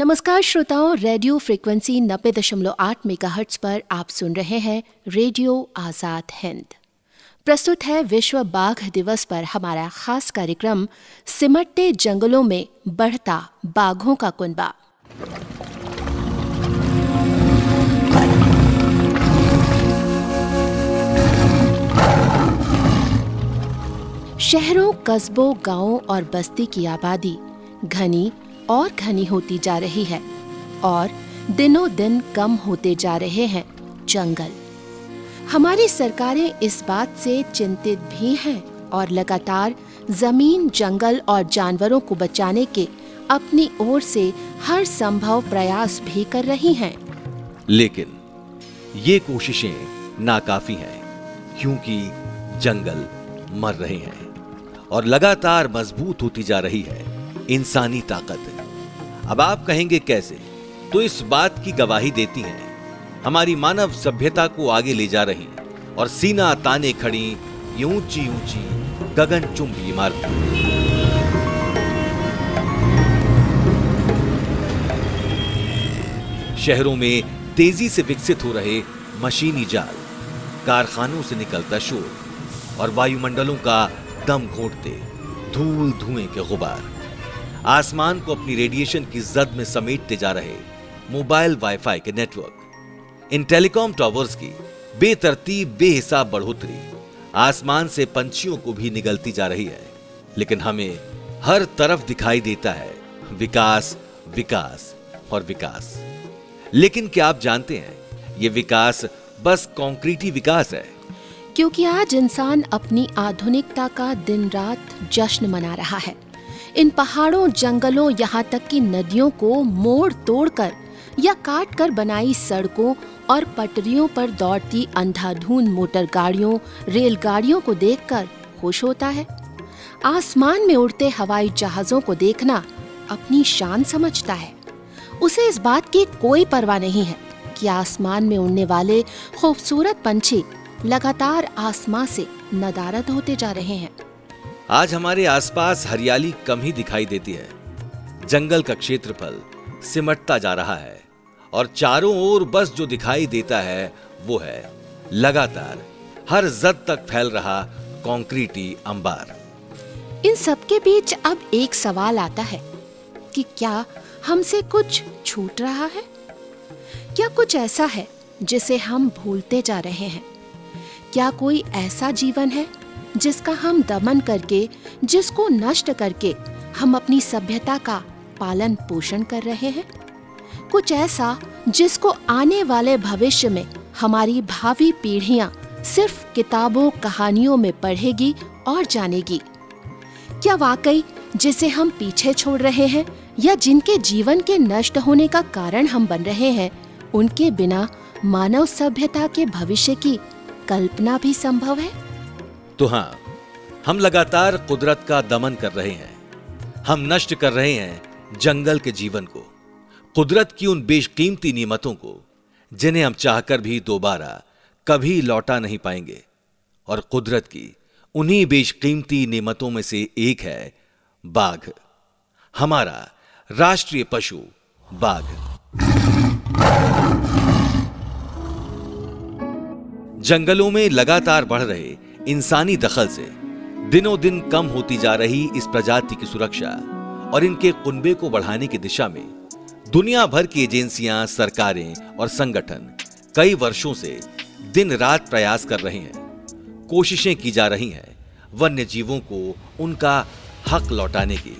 नमस्कार श्रोताओं, radio frequency नब्बे दशमलव आठ मेगा पर आप सुन रहे हैं रेडियो आज़ाद हिंद। प्रस्तुत है विश्व बाघ दिवस पर हमारा खास कार्यक्रम, सिमटते जंगलों में बढ़ता बाघों का कुनबा शहरों, कस्बों, गाँवों और बस्ती की आबादी, घनी और घनी होती जा रही है और दिनों दिन कम होते जा रहे हैं जंगल। हमारी सरकारें इस बात से चिंतित भी हैं और लगातार ज़मीन, जंगल और जानवरों को बचाने के अपनी ओर से हर संभव प्रयास भी कर रही हैं। लेकिन ये कोशिशें नाकाफी हैं, क्योंकि जंगल मर रहे हैं और लगातार मज़बूत होती जा रही है इंसानी ताकत। अब आप कहेंगे कैसे? तो इस बात की गवाही देती हैं। हमारी मानव सभ्यता को आगे ले जा रही और सीना ताने खड़ी, ये ऊँची ऊँची गगनचुंबी इमारतें शहरों में तेज़ी से विकसित हो रहे मशीनी जाल, कारखानों से निकलता शोर और वायुमंडलों का दम घोटते धूल धुएँ के गुबार आसमान को अपनी रेडिएशन की जद में समेटते जा रहे मोबाइल वाईफाई के नेटवर्क इन टेलीकॉम टावर्स की बेतरतीब, बेहिसाब बढ़ोतरी आसमान से पंछियों को भी निगलती जा रही है। लेकिन हमें हर तरफ़ दिखाई देता है विकास विकास और विकास। लेकिन क्या आप जानते हैं, ये विकास बस कॉन्क्रीटी विकास है? क्योंकि आज इंसान अपनी आधुनिकता का दिन रात जश्न मना रहा है। इन पहाड़ों, जंगलों यहाँ तक कि नदियों को मोड़ तोड़कर या काट कर बनाई सड़कों और पटरियों पर दौड़ती अंधाधुन मोटर गाड़ियों, रेलगाड़ियों को देखकर खुश होता है। आसमान में उड़ते हवाई जहाजों को देखना अपनी शान समझता है। उसे इस बात की कोई परवाह नहीं है कि आसमान में उड़ने वाले खूबसूरत पंछी लगातार आसमां से नदारद होते जा रहे हैं। आज हमारे आसपास हरियाली कम ही दिखाई देती है। जंगल का क्षेत्रफल सिमटता जा रहा है और चारों ओर बस जो दिखाई देता है, वो है लगातार हर जद तक फैल रहा कंक्रीटी अंबार। इन सबके बीच अब एक सवाल आता है कि क्या हमसे कुछ छूट रहा है? क्या कुछ ऐसा है जिसे हम भूलते जा रहे हैं? क्या कोई ऐसा जीवन है जिसका हम दमन करके, जिसको नष्ट करके हम अपनी सभ्यता का पालन पोषण कर रहे हैं। कुछ ऐसा जिसको आने वाले भविष्य में हमारी भावी पीढ़ियाँ सिर्फ़ किताबों, कहानियों में पढ़ेगी और जानेगी। क्या वाकई जिसे हम पीछे छोड़ रहे हैं या जिनके जीवन के नष्ट होने का कारण हम बन रहे हैं, उनके बिना मानव सभ्यता के भविष्य की कल्पना भी संभव है? तो हाँ हम लगातार कुदरत का दमन कर रहे हैं। हम नष्ट कर रहे हैं जंगल के जीवन को, कुदरत की उन बेशकीमती नियमतों को, जिन्हें हम चाहकर भी दोबारा कभी लौटा नहीं पाएँगे। और कुदरत की उन्हीं बेशकीमती नियमतों में से एक है, बाघ। हमारा राष्ट्रीय पशु, बाघ। जंगलों में लगातार बढ़ रहे इंसानी दखल से दिनों दिन कम होती जा रही इस प्रजाति की सुरक्षा और इनके कुनबे को बढ़ाने की दिशा में दुनिया भर की एजेंसियाँ, सरकारें और संगठन कई वर्षों से दिन रात प्रयास कर रहे हैं। कोशिशें की जा रही हैं वन्य जीवों को उनका हक लौटाने की।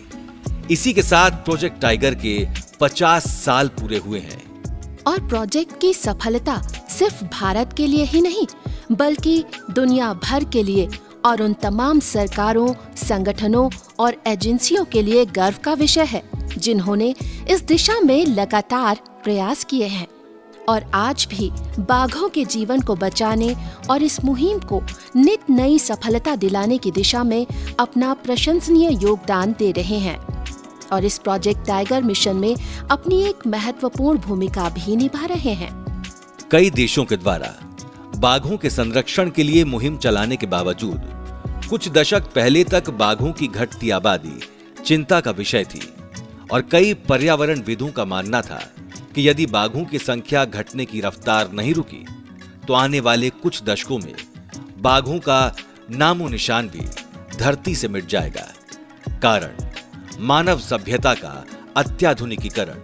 इसी के साथ प्रोजेक्ट टाइगर के 50 साल पूरे हुए हैं। और प्रोजेक्ट की सफलता सिर्फ़ भारत के लिए ही नहीं, बल्कि दुनिया भर के लिए और उन तमाम सरकारों, संगठनों और एजेंसियों के लिए गर्व का विषय है, जिन्होंने इस दिशा में लगातार प्रयास किए हैं। और आज भी बाघों के जीवन को बचाने और इस मुहिम को नित नई सफलता दिलाने की दिशा में अपना प्रशंसनीय योगदान दे रहे हैं। और इस प्रोजेक्ट टाइगर मिशन में अपनी एक महत्वपूर्ण भूमिका भी निभा रहे हैं। कई देशों के द्वारा बाघों के संरक्षण के लिए मुहिम चलाने के बावजूद कुछ दशक पहले तक बाघों की घटती आबादी चिंता का विषय थी और कई पर्यावरण विदों का मानना था कि यदि बाघों की संख्या घटने की रफ्तार नहीं रुकी तो आने वाले कुछ दशकों में बाघों का नामो निशान भी धरती से मिट जाएगा। कारण, मानव सभ्यता का अत्याधुनिकीकरण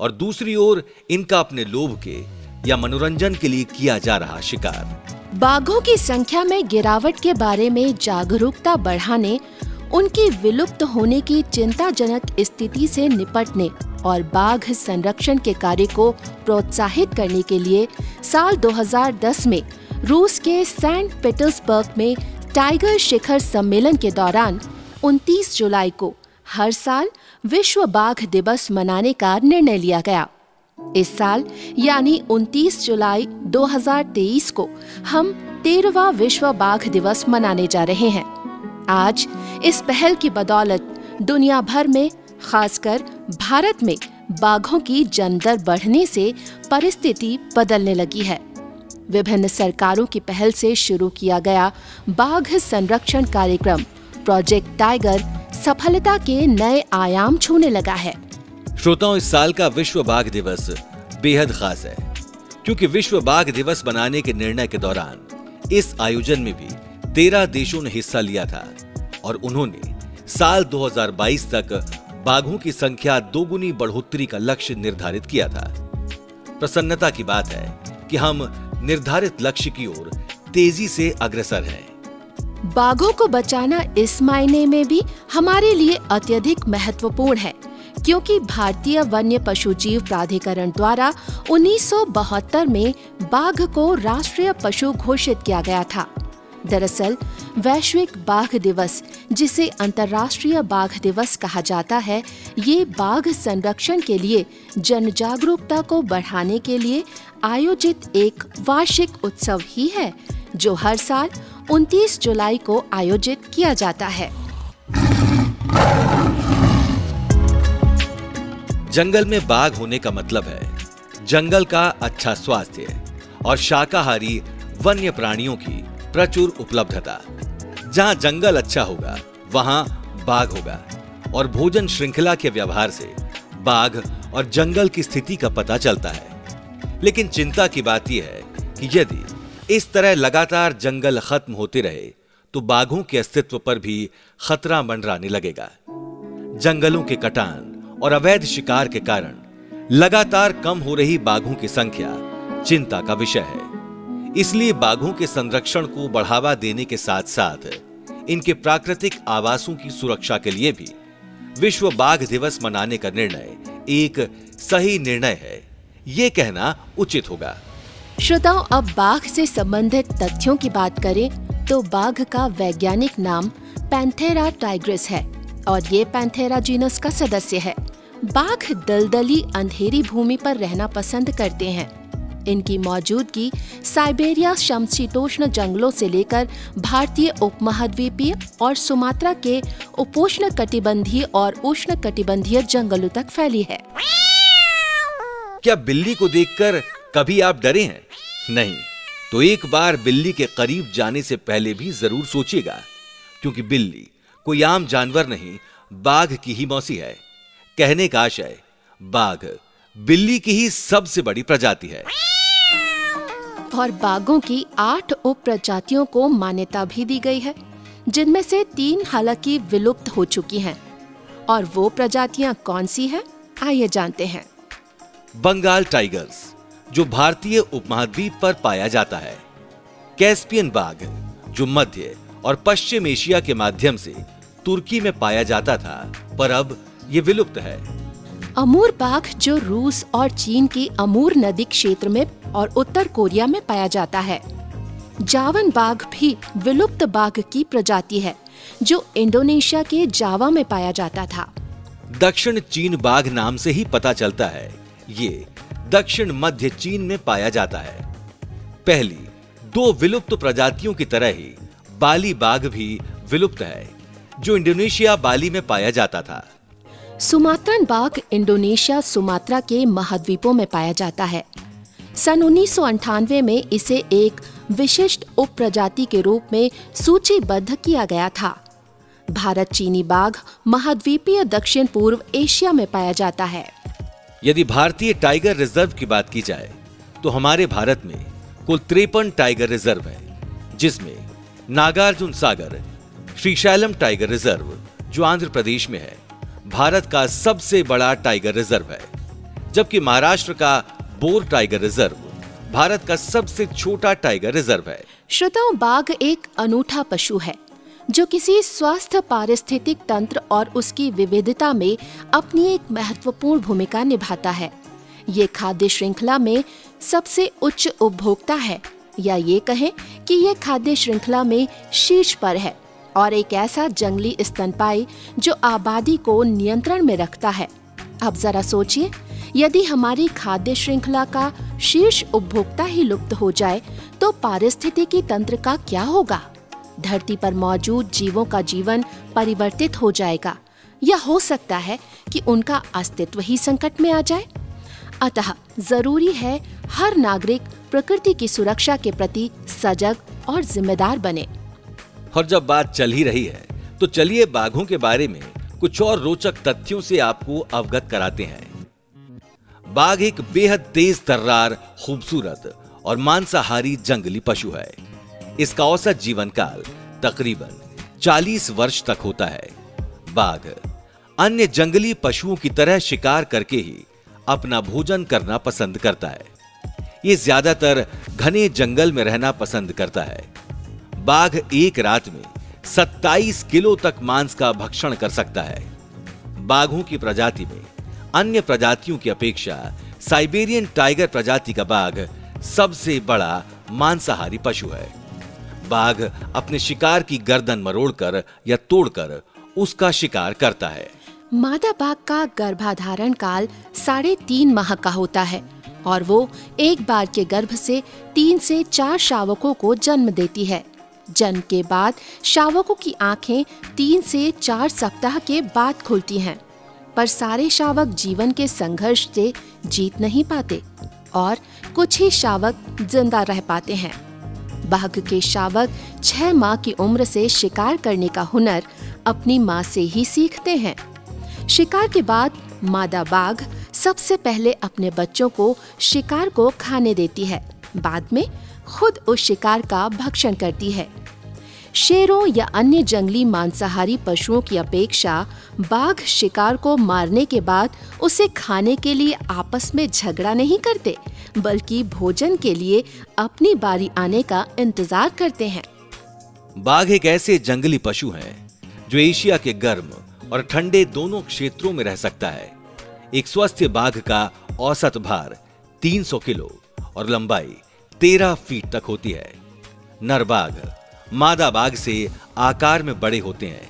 और दूसरी ओर इनका अपने लोभ के या मनोरंजन के लिए किया जा रहा शिकार। बाघों की संख्या में गिरावट के बारे में जागरूकता बढ़ाने, उनकी विलुप्त होने की चिंताजनक स्थिति से निपटने और बाघ संरक्षण के कार्य को प्रोत्साहित करने के लिए साल 2010 में रूस के सेंट पीटर्सबर्ग में टाइगर शिखर सम्मेलन के दौरान 29 जुलाई को हर साल विश्व बाघ दिवस मनाने का निर्णय लिया गया। इस साल, यानी 29 जुलाई 2023 को, हम तेरहवा विश्व बाघ दिवस मनाने जा रहे हैं। आज, इस पहल की बदौलत दुनिया भर में, खासकर भारत में, बाघों की जनदर बढ़ने से परिस्थिति बदलने लगी है। विभिन्न सरकारों की पहल से शुरू किया गया बाघ संरक्षण कार्यक्रम, प्रोजेक्ट टाइगर सफलता के नए आयाम छूने लगा है। श्रोताओं, इस साल का विश्व बाघ दिवस बेहद खास है, क्योंकि विश्व बाघ दिवस बनाने के निर्णय के दौरान इस आयोजन में भी तेरह देशों ने हिस्सा लिया था और उन्होंने साल 2022 तक बाघों की संख्या दोगुनी बढ़ोतरी का लक्ष्य निर्धारित किया था। प्रसन्नता की बात है कि हम निर्धारित लक्ष्य की ओर तेज़ी से अग्रसर हैं। बाघों को बचाना इस मायने में भी हमारे लिए अत्यधिक महत्वपूर्ण है। क्योंकि भारतीय वन्य पशु जीव प्राधिकरण द्वारा 1972 में बाघ को राष्ट्रीय पशु घोषित किया गया था। दरअसल, वैश्विक बाघ दिवस, जिसे अंतर्राष्ट्रीय बाघ दिवस कहा जाता है, ये बाघ संरक्षण के लिए जन जागरूकता को बढ़ाने के लिए आयोजित एक वार्षिक उत्सव ही है, जो हर साल 29 जुलाई को आयोजित किया जाता है। जंगल में बाघ होने का मतलब है, जंगल का अच्छा स्वास्थ्य और शाकाहारी वन्य प्राणियों की प्रचुर उपलब्धता। जहाँ जंगल अच्छा होगा, वहाँ बाघ होगा और भोजन श्रृंखला के व्यवहार से बाघ और जंगल की स्थिति का पता चलता है। लेकिन चिंता की बात यह है कि यदि इस तरह लगातार जंगल खत्म होते रहे तो बाघों के अस्तित्व पर भी खतरा मंडराने लगेगा। जंगलों के कटान और अवैध शिकार के कारण लगातार कम हो रही बाघों की संख्या चिंता का विषय है। इसलिए बाघों के संरक्षण को बढ़ावा देने के साथ साथ इनके प्राकृतिक आवासों की सुरक्षा के लिए भी विश्व बाघ दिवस मनाने का निर्णय एक सही निर्णय है। ये कहना उचित होगा। श्रोताओं, अब बाघ से संबंधित तथ्यों की बात करें तो बाघ का वैज्ञानिक नाम पैंथेरा टाइग्रिस है। और ये पैंथेरा जीनस का सदस्य है। बाघ दलदली अंधेरी भूमि पर रहना पसंद करते हैं। इनकी मौजूदगी साइबेरिया समशीतोष्ण जंगलों से लेकर भारतीय उपमहाद्वीपीय और सुमात्रा के उपोष्ण कटिबंधीय और उष्ण कटिबंधीय जंगलों तक फैली है। क्या बिल्ली को देखकर कभी आप डरे हैं? नहीं। तो एक बार बिल्ली के करीब जाने से पहले भी ज़रूर सोचिएगा, क्योंकि बिल्ली कोई आम जानवर नहीं बाघ की ही मौसी है। कहने का आशय बाघ बिल्ली की ही सबसे बड़ी प्रजाति है। और बाघों की आठ उप प्रजातियों को मान्यता भी दी गई है जिनमें से तीन हालाँकि विलुप्त हो चुकी हैं। और वो प्रजातियाँ कौन सी हैं आइए जानते हैं। बंगाल टाइगर्स जो भारतीय उपमहाद्वीप पर पाया जाता है। कैस्पियन बाघ जो मध्य और पश्चिम एशिया के माध्यम से तुर्की में पाया जाता था पर अब ये विलुप्त है। अमूर बाघ जो रूस और चीन की अमूर नदी क्षेत्र में और उत्तर कोरिया में पाया जाता है। जावन बाघ भी विलुप्त बाघ की प्रजाति है जो इंडोनेशिया के जावा में पाया जाता था। दक्षिण चीन बाघ नाम से ही पता चलता है। ये दक्षिण मध्य चीन में पाया जाता है। पहली दो विलुप्त प्रजातियों की तरह ही बाली बाघ भी विलुप्त है जो इंडोनेशिया बाली में पाया जाता था। सुमात्रन बाघ इंडोनेशिया सुमात्रा के महाद्वीपों में पाया जाता है। सन उन्नीस में इसे एक विशिष्ट उप प्रजाति के रूप में सूचीबद्ध किया गया था। भारत चीनी बाघ महाद्वीपीय दक्षिण पूर्व एशिया में पाया जाता है। यदि भारतीय टाइगर रिज़र्व की बात की जाए तो हमारे भारत में कुल तिरपन टाइगर रिज़र्व है जिसमें नागार्जुन सागर, श्रीशैलम टाइगर रिज़र्व, जो आंध्र प्रदेश में है, भारत का सबसे बड़ा टाइगर रिज़र्व है, जबकि महाराष्ट्र का बोर टाइगर रिज़र्व, भारत का सबसे छोटा टाइगर रिज़र्व है। श्रोताओं, बाघ एक अनूठा पशु है, जो किसी स्वस्थ पारिस्थितिक तंत्र और उसकी विविधता में अपनी एक महत्वपूर्ण भूमिका निभाता है। ये खाद्य श्रृंखला में सबसे उच्च उपभोक्ता है। या ये कहें कि ये खाद्य श्रृंखला में शीर्ष पर है और एक ऐसा जंगली स्तनपाई जो आबादी को नियंत्रण में रखता है। अब जरा सोचिए, यदि हमारी खाद्य श्रृंखला का शीर्ष उपभोक्ता ही लुप्त हो जाए तो पारिस्थितिकी तंत्र का क्या होगा? धरती पर मौजूद जीवों का जीवन परिवर्तित हो जाएगा, या हो सकता है कि उनका अस्तित्व ही संकट में आ जाए? अतः ज़रूरी है हर नागरिक प्रकृति की सुरक्षा के प्रति सजग और जिम्मेदार बने। और जब बात चल ही रही है तो चलिए बाघों के बारे में कुछ और रोचक तथ्यों से आपको अवगत कराते हैं। बाघ एक बेहद तेज तर्रार, खूबसूरत और मांसाहारी जंगली पशु है। इसका औसत जीवन काल तकरीबन 40 वर्ष तक होता है। बाघ अन्य जंगली पशुओं की तरह शिकार करके ही अपना भोजन करना पसंद करता है। ये ज़्यादातर घने जंगल में रहना पसंद करता है। बाघ एक रात में 27 किलो तक मांस का भक्षण कर सकता है। बाघों की प्रजाति में अन्य प्रजातियों की अपेक्षा साइबेरियन टाइगर प्रजाति का बाघ सबसे बड़ा मांसाहारी पशु है। बाघ अपने शिकार की गर्दन मरोड़कर या तोड़कर उसका शिकार करता है। मादा बाघ का गर्भाधारण काल साढ़े तीन माह का होता है। और वो एक बार के गर्भ से तीन से चार शावकों को जन्म देती है। जन्म के बाद शावकों की आँखें तीन से चार सप्ताह के बाद खुलती हैं, पर सारे शावक जीवन के संघर्ष से जीत नहीं पाते और कुछ ही शावक ज़िंदा रह पाते हैं। बाघ के शावक छह माह की उम्र से शिकार करने का हुनर अपनी माँ से ही सीखते हैं। शिकार के बाद मादा बाघ सबसे पहले अपने बच्चों को शिकार को खाने देती है। बाद में खुद उस शिकार का भक्षण करती है। शेरों या अन्य जंगली मांसाहारी पशुओं की अपेक्षा बाघ शिकार को मारने के बाद उसे खाने के लिए आपस में झगड़ा नहीं करते, बल्कि भोजन के लिए अपनी बारी आने का इंतज़ार करते हैं। बाघ एक ऐसे जंगली पशु हैं, जो एशिया के गर्म और ठंडे दोनों क्षेत्रों में रह सकता है। एक स्वस्थ बाघ का औसत भार 300 किलो और लंबाई 13 फीट तक होती है। नर बाघ मादा बाघ से आकार में बड़े होते हैं।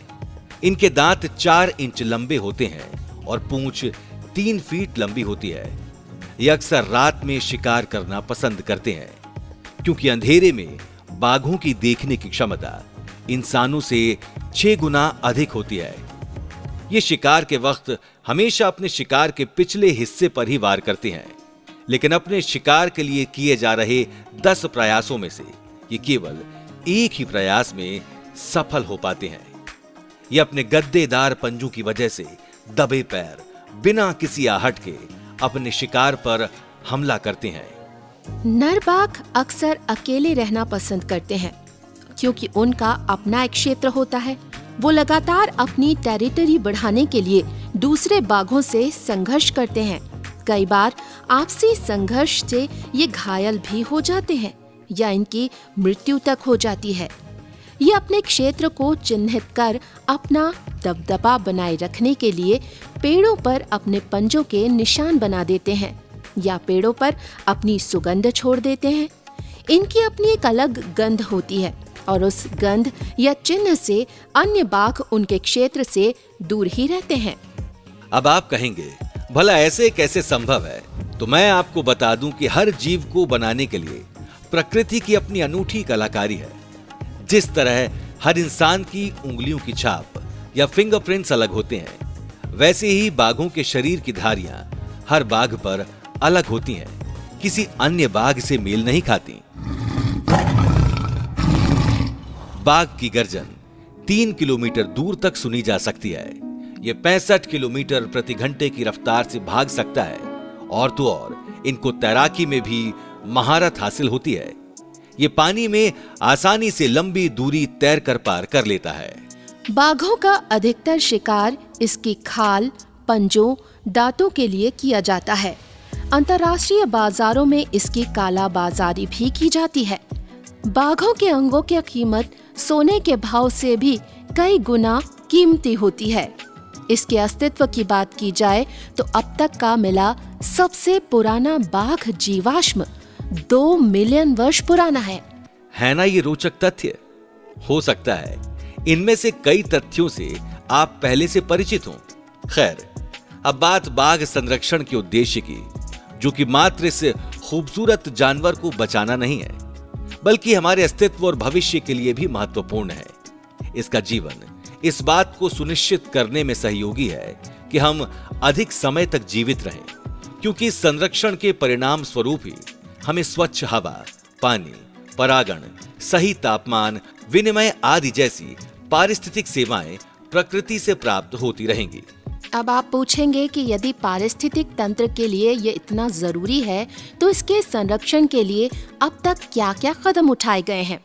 इनके दांत चार इंच लंबे होते हैं और पूंछ तीन फीट लंबी होती है। ये अक्सर रात में शिकार करना पसंद करते हैं, क्योंकि अंधेरे में बाघों की देखने की क्षमता इंसानों से छह गुना अधिक होती है। ये शिकार के वक्त हमेशा अपने शिकार के पिछले हिस्से पर ही वार करते हैं, लेकिन अपने शिकार के लिए किए जा रहे दस प्रयासों में से ये केवल एक ही प्रयास में सफल हो पाते हैं। ये अपने गद्देदार पंजों की वजह से दबे पैर, बिना किसी आहट के अपने शिकार पर हमला करते हैं। नर बाघ अक्सर अकेले रहना पसंद करते हैं, क्योंकि उनका अपना एक क्षेत्र होता है। वो लगातार अपनी टेरिटरी बढ़ाने के लिए दूसरे बाघों से संघर्ष करते हैं। कई बार आपसी संघर्ष से ये घायल भी हो जाते हैं, या इनकी मृत्यु तक हो जाती है। ये अपने क्षेत्र को चिन्हित कर अपना दबदबा बनाए रखने के लिए पेड़ों पर अपने पंजों के निशान बना देते हैं, या पेड़ों पर अपनी सुगंध छोड़ देते हैं। इनकी अपनी एक अलग गंध होती है। और उस गंध या चिन्ह से अन्य बाघ उनके क्षेत्र से दूर ही रहते हैं। अब आप कहेंगे, भला ऐसे कैसे संभव है? तो मैं आपको बता दूँ कि हर जीव को बनाने के लिए प्रकृति की अपनी अनूठी कलाकारी है। जिस तरह हर इंसान की उंगलियों की छाप या फिंगरप्रिंट्स अलग होते हैं, वैसे ही बाघों के शरीर की धारियाँ हर बाघ पर अलग होती हैं। किसी अन्य बाघ से मेल नहीं खाती। बाघ की गर्जन तीन किलोमीटर दूर तक सुनी जा सकती है। ये पैंसठ किलोमीटर प्रति घंटे की रफ्तार से भाग सकता है। और तो और, इनको तैराकी में भी महारत हासिल होती है। ये पानी में आसानी से लंबी दूरी तैर कर पार कर लेता है। बाघों का अधिकतर शिकार इसकी खाल, पंजों, दांतों के लिए किया जाता है। अंतर्राष्ट्रीय बाजारों में इसकी काला बाजारी भी की जाती है। बाघों के अंगों की कीमत सोने के भाव से भी कई गुना कीमती होती है। इसके अस्तित्व की बात की जाए तो अब तक का मिला सबसे पुराना बाघ जीवाश्म दो मिलियन वर्ष पुराना है। है ना ये रोचक तथ्य? हो सकता है। इनमें से कई तथ्यों से आप पहले से परिचित हों। खैर, अब बात बाघ संरक्षण के उद्देश्य की, जो कि मात्र इस खूबसूरत जानवर को बचाना नहीं है। बल्कि हमारे अस्तित्व और भविष्य के लिए भी महत्वपूर्ण है। इसका जीवन, इस बात को सुनिश्चित करने में सहयोगी है कि हम अधिक समय तक जीवित रहें, क्योंकि संरक्षण के परिणाम स्वरूप ही हमें स्वच्छ हवा, पानी, परागण, सही तापमान, विनिमय आदि जैसी पारिस्थितिक सेवाएँ प्रकृति से प्राप्त होती रहेंगी। अब आप पूछेंगे कि यदि पारिस्थितिक तंत्र के लिए ये इतना ज़रूरी है तो इसके संरक्षण के लिए अब तक क्या क्या कदम उठाए गए हैं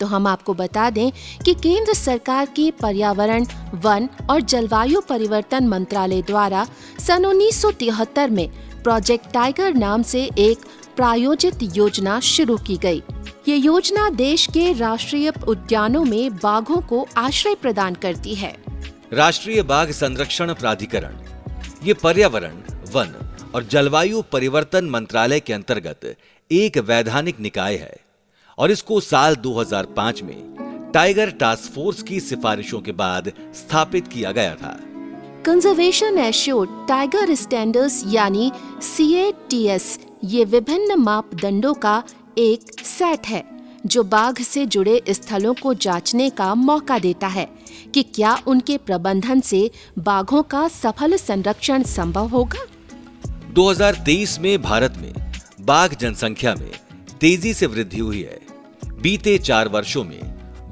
तो हम आपको बता दें कि केंद्र सरकार की पर्यावरण, वन और जलवायु परिवर्तन मंत्रालय द्वारा सन उन्नीस सौ तिहत्तर में प्रोजेक्ट टाइगर नाम से एक प्रायोजित योजना शुरू की गई। ये योजना देश के राष्ट्रीय उद्यानों में बाघों को आश्रय प्रदान करती है राष्ट्रीय बाघ संरक्षण प्राधिकरण। ये पर्यावरण, वन और जलवायु परिवर्तन मंत्रालय के अंतर्गत एक वैधानिक निकाय है और इसको साल 2005 में टाइगर टास्क फोर्स की सिफारिशों के बाद स्थापित किया गया था। कंजर्वेशन एश्योर्ड टाइगर स्टैंडर्ड्स यानी CATS ये विभिन्न मापदंडों का एक सेट है, जो बाघ से जुड़े स्थलों को जांचने का मौका देता है। कि क्या उनके प्रबंधन से बाघों का सफल संरक्षण संभव होगा? 2023 में भारत में बाघ जनसंख्या में तेज़ी से वृद्धि हुई है। बीते चार वर्षों में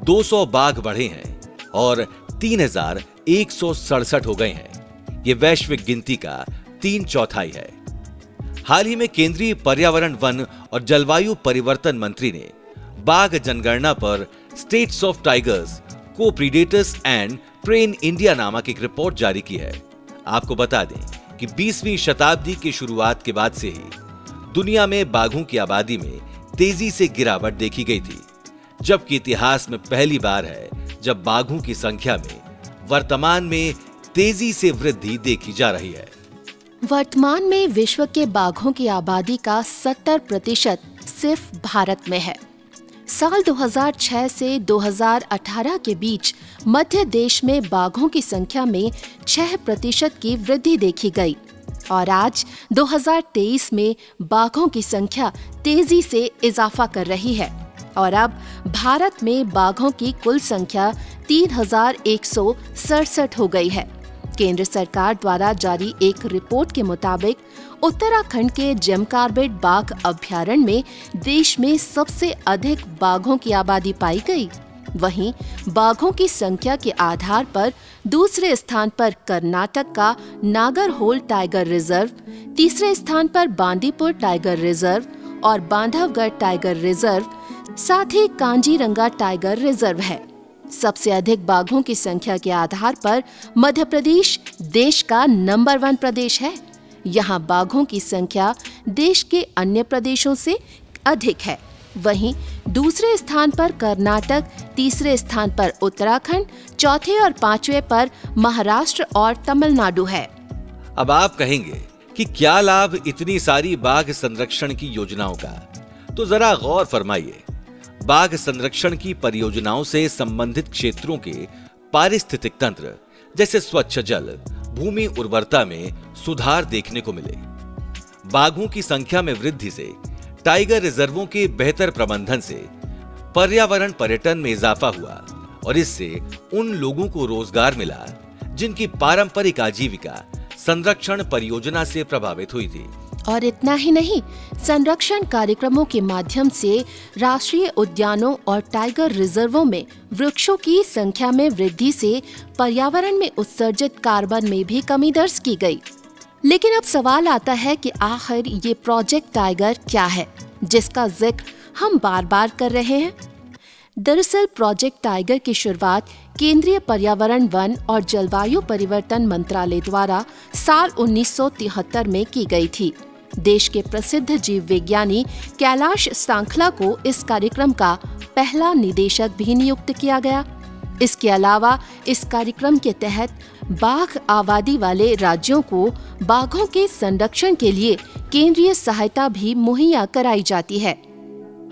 200 बाघ बढ़े हैं और तीन हज़ार एक सौ सड़सठ हो गए हैं। ये वैश्विक गिनती का तीन चौथाई है। हाल ही में केंद्रीय पर्यावरण, वन और जलवायु परिवर्तन मंत्री ने बाघ जनगणना पर status of tigers co predators and prey in India नामक एक रिपोर्ट जारी की है। आपको बता दें कि 20वीं शताब्दी की शुरुआत के बाद से ही दुनिया में बाघों की आबादी में तेज़ी से गिरावट देखी गई थी, जबकि इतिहास में पहली बार है जब बाघों की संख्या में वर्तमान में तेज़ी से वृद्धि देखी जा रही है। वर्तमान में विश्व के बाघों की आबादी का 70 प्रतिशत सिर्फ़ भारत में है। साल 2006 से 2018 के बीच मध्य देश में बाघों की संख्या में 6 प्रतिशत की वृद्धि देखी गई। और आज 2023 में बाघों की संख्या तेज़ी से इजाफा कर रही है। और अब भारत में बाघों की कुल संख्या तीन हज़ार एक सौ सड़सठ हो गई है। केंद्र सरकार द्वारा जारी एक रिपोर्ट के मुताबिक उत्तराखंड के जेम कार्बेट बाघ अभ्यारण्य में देश में सबसे अधिक बाघों की आबादी पाई गई। वहीं बाघों की संख्या के आधार पर दूसरे स्थान पर कर्नाटक का नागरहोल टाइगर रिज़र्व, तीसरे स्थान पर बांदीपुर टाइगर रिज़र्व और बांधवगढ़ टाइगर रिज़र्व, साथ ही कांजीरंगा टाइगर रिज़र्व है। सबसे अधिक बाघों की संख्या के आधार पर मध्य प्रदेश देश का नंबर वन प्रदेश है। यहाँ बाघों की संख्या देश के अन्य प्रदेशों से अधिक है। वहीं दूसरे स्थान पर कर्नाटक, तीसरे स्थान पर उत्तराखंड, चौथे और पांचवे पर महाराष्ट्र और तमिलनाडु है। अब आप कहेंगे कि क्या लाभ इतनी सारी बाघ संरक्षण की योजनाओं का? तो जरा गौर फरमाइए। बाघ संरक्षण की परियोजनाओं से संबंधित क्षेत्रों के पारिस्थितिक तंत्र जैसे स्वच्छ जल भूमि उर्वरता में सुधार देखने को मिले। बाघों की संख्या में वृद्धि से, टाइगर रिजर्वों के बेहतर प्रबंधन से पर्यावरण पर्यटन में इजाफा हुआ और इससे उन लोगों को रोज़गार मिला, जिनकी पारंपरिक आजीविका संरक्षण परियोजना से प्रभावित हुई थी। और इतना ही नहीं, संरक्षण कार्यक्रमों के माध्यम से राष्ट्रीय उद्यानों और टाइगर रिजर्वों में वृक्षों की संख्या में वृद्धि से पर्यावरण में उत्सर्जित कार्बन में भी कमी दर्ज की गई। लेकिन अब सवाल आता है कि आखिर ये प्रोजेक्ट टाइगर क्या है, जिसका ज़िक्र हम बार बार कर रहे हैं। दरअसल प्रोजेक्ट टाइगर की शुरुआत केंद्रीय पर्यावरण, वन और जलवायु परिवर्तन मंत्रालय द्वारा साल 1973 में की गई थी। देश के प्रसिद्ध जीव विज्ञानी कैलाश सांखला को इस कार्यक्रम का पहला निदेशक भी नियुक्त किया गया। इसके अलावा इस कार्यक्रम के तहत बाघ आबादी वाले राज्यों को बाघों के संरक्षण के लिए केंद्रीय सहायता भी मुहैया कराई जाती है।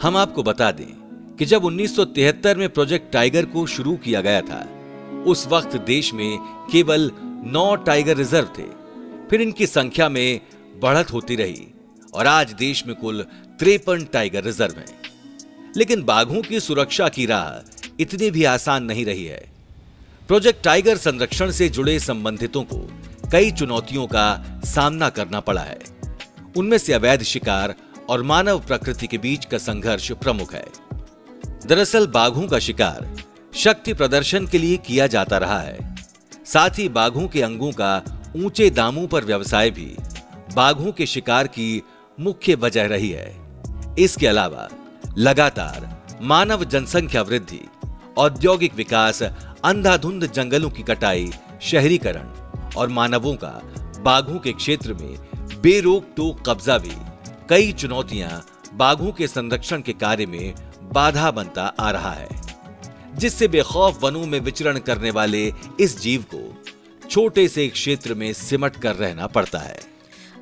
हम आपको बता दें कि जब 1973 में प्रोजेक्ट टाइगर को शुरू किया गया था, उस वक्त देश में केवल नौ टाइगर रिज़र्व थे। फिर इनकी संख्या में बढ़त होती रही और आज देश में कुल त्रेपन टाइगर रिज़र्व हैं। लेकिन बाघों की सुरक्षा की राह इतनी भी आसान नहीं रही है। प्रोजेक्ट टाइगर संरक्षण से जुड़े संबंधितों को कई चुनौतियों का सामना करना पड़ा है। उनमें से अवैध शिकार और मानव प्रकृति के बीच का संघर्ष प्रमुख है। दरअसल बाघों का शिकार शक्ति प्रदर्शन के लिए किया जाता रहा है। साथ ही बाघों के अंगों का ऊँचे दामों पर व्यवसाय भी बाघों के शिकार की मुख्य वजह रही है। इसके अलावा, लगातार मानव जनसंख्या वृद्धि, औद्योगिक विकास, अंधाधुंध जंगलों की कटाई, शहरीकरण और मानवों का बाघों के क्षेत्र में बेरोक टोक कब्जा भी कई चुनौतियाँ बाघों के संरक्षण के कार्य में बाधा बनता आ रहा है, जिससे बेखौफ वनों में विचरण करने वाले इस जीव को छोटे से क्षेत्र में सिमट कर रहना पड़ता है।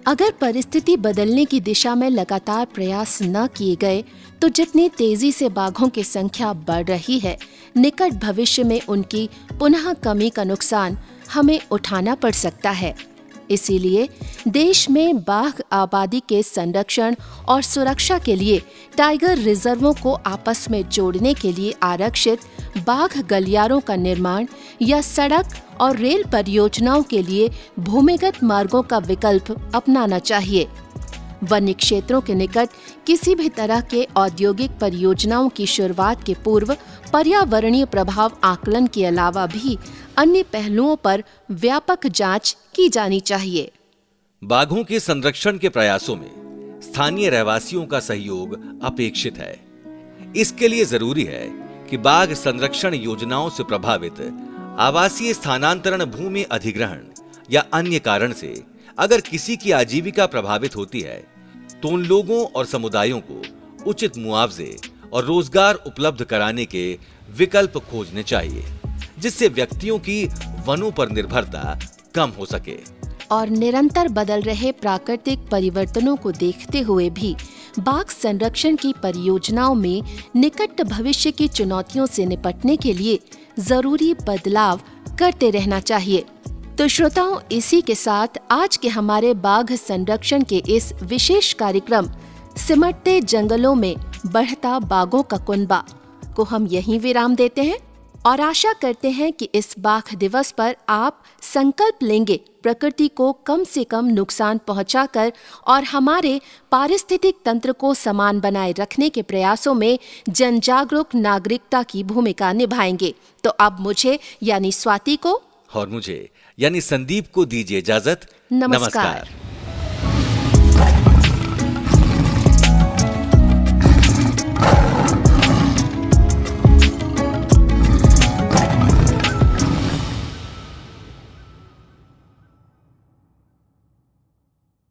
अगर परिस्थिति बदलने की दिशा में लगातार प्रयास न किए गए तो जितनी तेज़ी से बाघों की संख्या बढ़ रही है, निकट भविष्य में उनकी पुनः कमी का नुकसान हमें उठाना पड़ सकता है। इसीलिए देश में बाघ आबादी के संरक्षण और सुरक्षा के लिए टाइगर रिजर्वों को आपस में जोड़ने के लिए आरक्षित बाघ गलियारों का निर्माण या सड़क और रेल परियोजनाओं के लिए भूमिगत मार्गों का विकल्प अपनाना चाहिए। वन्य क्षेत्रों के निकट किसी भी तरह के औद्योगिक परियोजनाओं की शुरुआत के पूर्व पर्यावरणीय प्रभाव आकलन के अलावा भी अन्य पहलुओं पर व्यापक जाँच की जानी चाहिए। बाघों के संरक्षण के प्रयासों में स्थानीय रहवासियों का सहयोग अपेक्षित है। इसके लिए ज़रूरी है कि बाघ संरक्षण योजनाओं से प्रभावित आवासीय स्थानांतरण भूमि अधिग्रहण या अन्य कारण से अगर किसी की आजीविका प्रभावित होती है तो उन लोगों और समुदायों को उचित मुआवजे और रोज़गार उपलब्ध कराने के विकल्प खोजने चाहिए। जिससे व्यक्तियों की वनों पर निर्भरता कम हो सके। और निरंतर बदल रहे प्राकृतिक परिवर्तनों को देखते हुए भी बाघ संरक्षण की परियोजनाओं में निकट भविष्य की चुनौतियों से निपटने के लिए ज़रूरी बदलाव करते रहना चाहिए। तो श्रोताओं, इसी के साथ आज के हमारे बाघ संरक्षण के इस विशेष कार्यक्रम, सिमटते जंगलों में बढ़ता बाघों का कुनबा, को हम यहीं विराम देते हैं। और आशा करते हैं कि इस बाघ दिवस पर आप संकल्प लेंगे प्रकृति को कम से कम नुकसान पहुंचाकर और हमारे पारिस्थितिक तंत्र को समान बनाए रखने के प्रयासों में जन जागरूक नागरिकता की भूमिका निभाएँगे। तो अब मुझे यानी स्वाति को और मुझे यानी संदीप को दीजिए इजाज़त। नमस्कार, नमस्कार।